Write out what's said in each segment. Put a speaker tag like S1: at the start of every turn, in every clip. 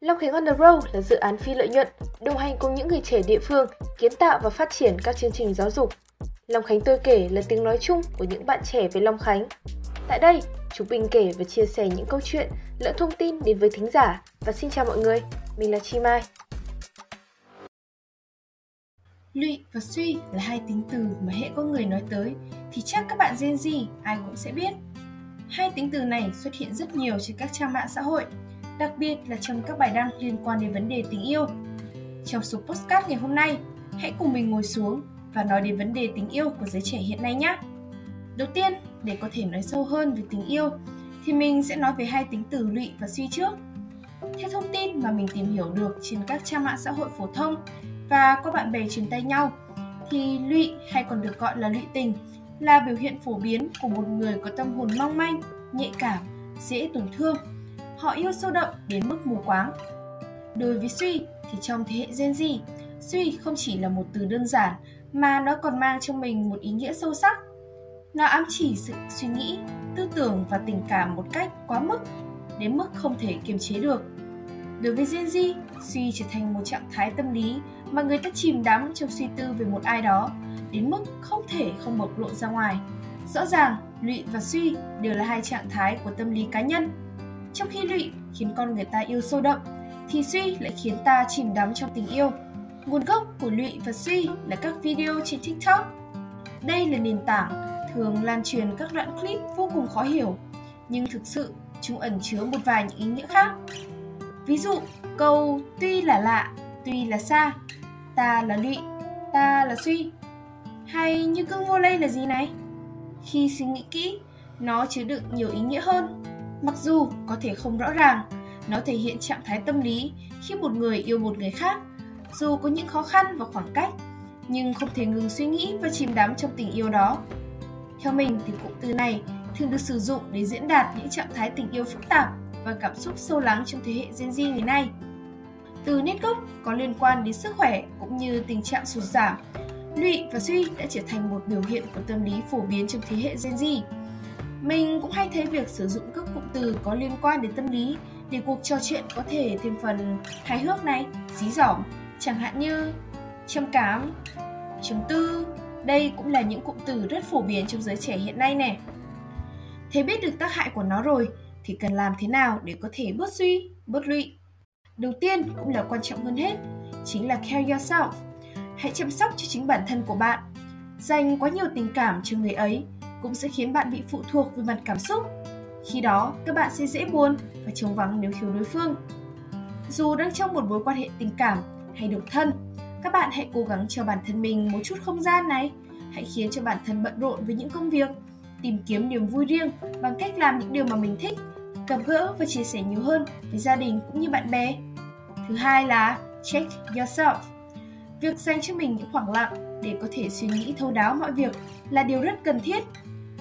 S1: Long Khánh on the Road là dự án phi lợi nhuận, đồng hành cùng những người trẻ địa phương kiến tạo và phát triển các chương trình giáo dục. Long Khánh tôi kể là tiếng nói chung của những bạn trẻ về Long Khánh. Tại đây, chúng mình kể và chia sẻ những câu chuyện, lẫn thông tin đến với thính giả. Và xin chào mọi người, mình là Chi Mai.
S2: Lụy và suy là hai tính từ mà hệ có người nói tới thì chắc các bạn Gen Z ai cũng sẽ biết. Hai tính từ này xuất hiện rất nhiều trên các trang mạng xã hội, đặc biệt là trong các bài đăng liên quan đến vấn đề tình yêu. Trong số postcard ngày hôm nay, hãy cùng mình ngồi xuống và nói đến vấn đề tình yêu của giới trẻ hiện nay nhé. Đầu tiên, để có thể nói sâu hơn về tình yêu, thì mình sẽ nói về hai tính từ lụy và suy trước. Theo thông tin mà mình tìm hiểu được trên các trang mạng xã hội phổ thông và có bạn bè truyền tay nhau, thì lụy hay còn được gọi là lụy tình là biểu hiện phổ biến của một người có tâm hồn mong manh, nhạy cảm, dễ tổn thương. Họ yêu sâu đậm đến mức mù quáng. Đối với suy thì trong thế hệ Gen Z, suy không chỉ là một từ đơn giản mà nó còn mang trong mình một ý nghĩa sâu sắc. Nó ám chỉ sự suy nghĩ, tư tưởng và tình cảm một cách quá mức, đến mức không thể kiềm chế được. Đối với Gen Z, suy trở thành một trạng thái tâm lý mà người ta chìm đắm trong suy tư về một ai đó, đến mức không thể không bộc lộ ra ngoài. Rõ ràng, lụy và suy đều là hai trạng thái của tâm lý cá nhân. Trong khi lụy khiến con người ta yêu sâu đậm, thì suy lại khiến ta chìm đắm trong tình yêu. Nguồn gốc của lụy và suy là các video trên TikTok. Đây là nền tảng thường lan truyền các đoạn clip vô cùng khó hiểu, nhưng thực sự chúng ẩn chứa một vài những ý nghĩa khác. Ví dụ, câu tuy là lạ, tuy là xa, ta là lụy, ta là suy. Hay như cưng vô lây là gì này? Khi suy nghĩ kỹ, nó chứa đựng nhiều ý nghĩa hơn. Mặc dù có thể không rõ ràng, nó thể hiện trạng thái tâm lý khi một người yêu một người khác, dù có những khó khăn và khoảng cách, nhưng không thể ngừng suy nghĩ và chìm đắm trong tình yêu đó. Theo mình thì cụm từ này thường được sử dụng để diễn đạt những trạng thái tình yêu phức tạp và cảm xúc sâu lắng trong thế hệ Gen Z ngày nay. Từ nét gốc có liên quan đến sức khỏe cũng như tình trạng sụt giảm, lụy và suy đã trở thành một biểu hiện của tâm lý phổ biến trong thế hệ Gen Z. Mình cũng hay thấy việc sử dụng các cụm từ có liên quan đến tâm lý để cuộc trò chuyện có thể thêm phần hài hước này, dí dỏm, chẳng hạn như trầm cảm, trầm tư. Đây cũng là những cụm từ rất phổ biến trong giới trẻ hiện nay nè. Thế biết được tác hại của nó rồi thì cần làm thế nào để có thể bớt suy, bớt lụy? Đầu tiên cũng là quan trọng hơn hết, chính là care yourself. Hãy chăm sóc cho chính bản thân của bạn. Dành quá nhiều tình cảm cho người ấy cũng sẽ khiến bạn bị phụ thuộc về mặt cảm xúc. Khi đó, các bạn sẽ dễ buồn và trống vắng nếu thiếu đối phương. Dù đang trong một mối quan hệ tình cảm hay độc thân, các bạn hãy cố gắng cho bản thân mình một chút không gian này. Hãy khiến cho bản thân bận rộn với những công việc, tìm kiếm niềm vui riêng bằng cách làm những điều mà mình thích, gặp gỡ và chia sẻ nhiều hơn với gia đình cũng như bạn bè. Thứ hai là check yourself. Việc dành cho mình những khoảng lặng để có thể suy nghĩ thấu đáo mọi việc là điều rất cần thiết.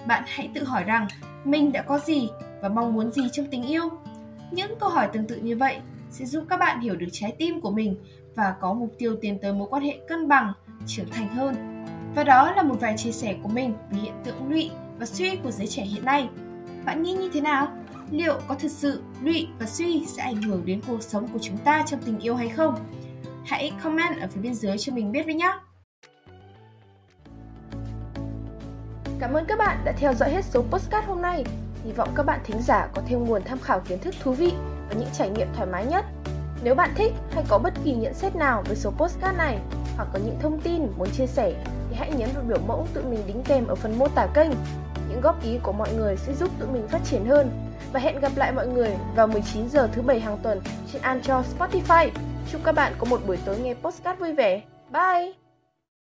S2: Bạn hãy tự hỏi rằng mình đã có gì và mong muốn gì trong tình yêu. Những câu hỏi tương tự như vậy sẽ giúp các bạn hiểu được trái tim của mình và có mục tiêu tiến tới mối quan hệ cân bằng, trưởng thành hơn. Và đó là một vài chia sẻ của mình về hiện tượng lụy và suy của giới trẻ hiện nay. Bạn nghĩ như thế nào? Liệu có thực sự lụy và suy sẽ ảnh hưởng đến cuộc sống của chúng ta trong tình yêu hay không? Hãy comment ở phía bên dưới cho mình biết với nhé!
S1: Cảm ơn các bạn đã theo dõi hết số postcard hôm nay. Hy vọng các bạn thính giả có thêm nguồn tham khảo kiến thức thú vị và những trải nghiệm thoải mái nhất. Nếu bạn thích hay có bất kỳ nhận xét nào về số postcard này hoặc có những thông tin muốn chia sẻ thì hãy nhấn vào biểu mẫu tự mình đính kèm ở phần mô tả kênh. Những góp ý của mọi người sẽ giúp tụi mình phát triển hơn. Và hẹn gặp lại mọi người vào 19 giờ thứ bảy hàng tuần trên Anchor, Spotify. Chúc các bạn có một buổi tối nghe postcard vui vẻ. Bye!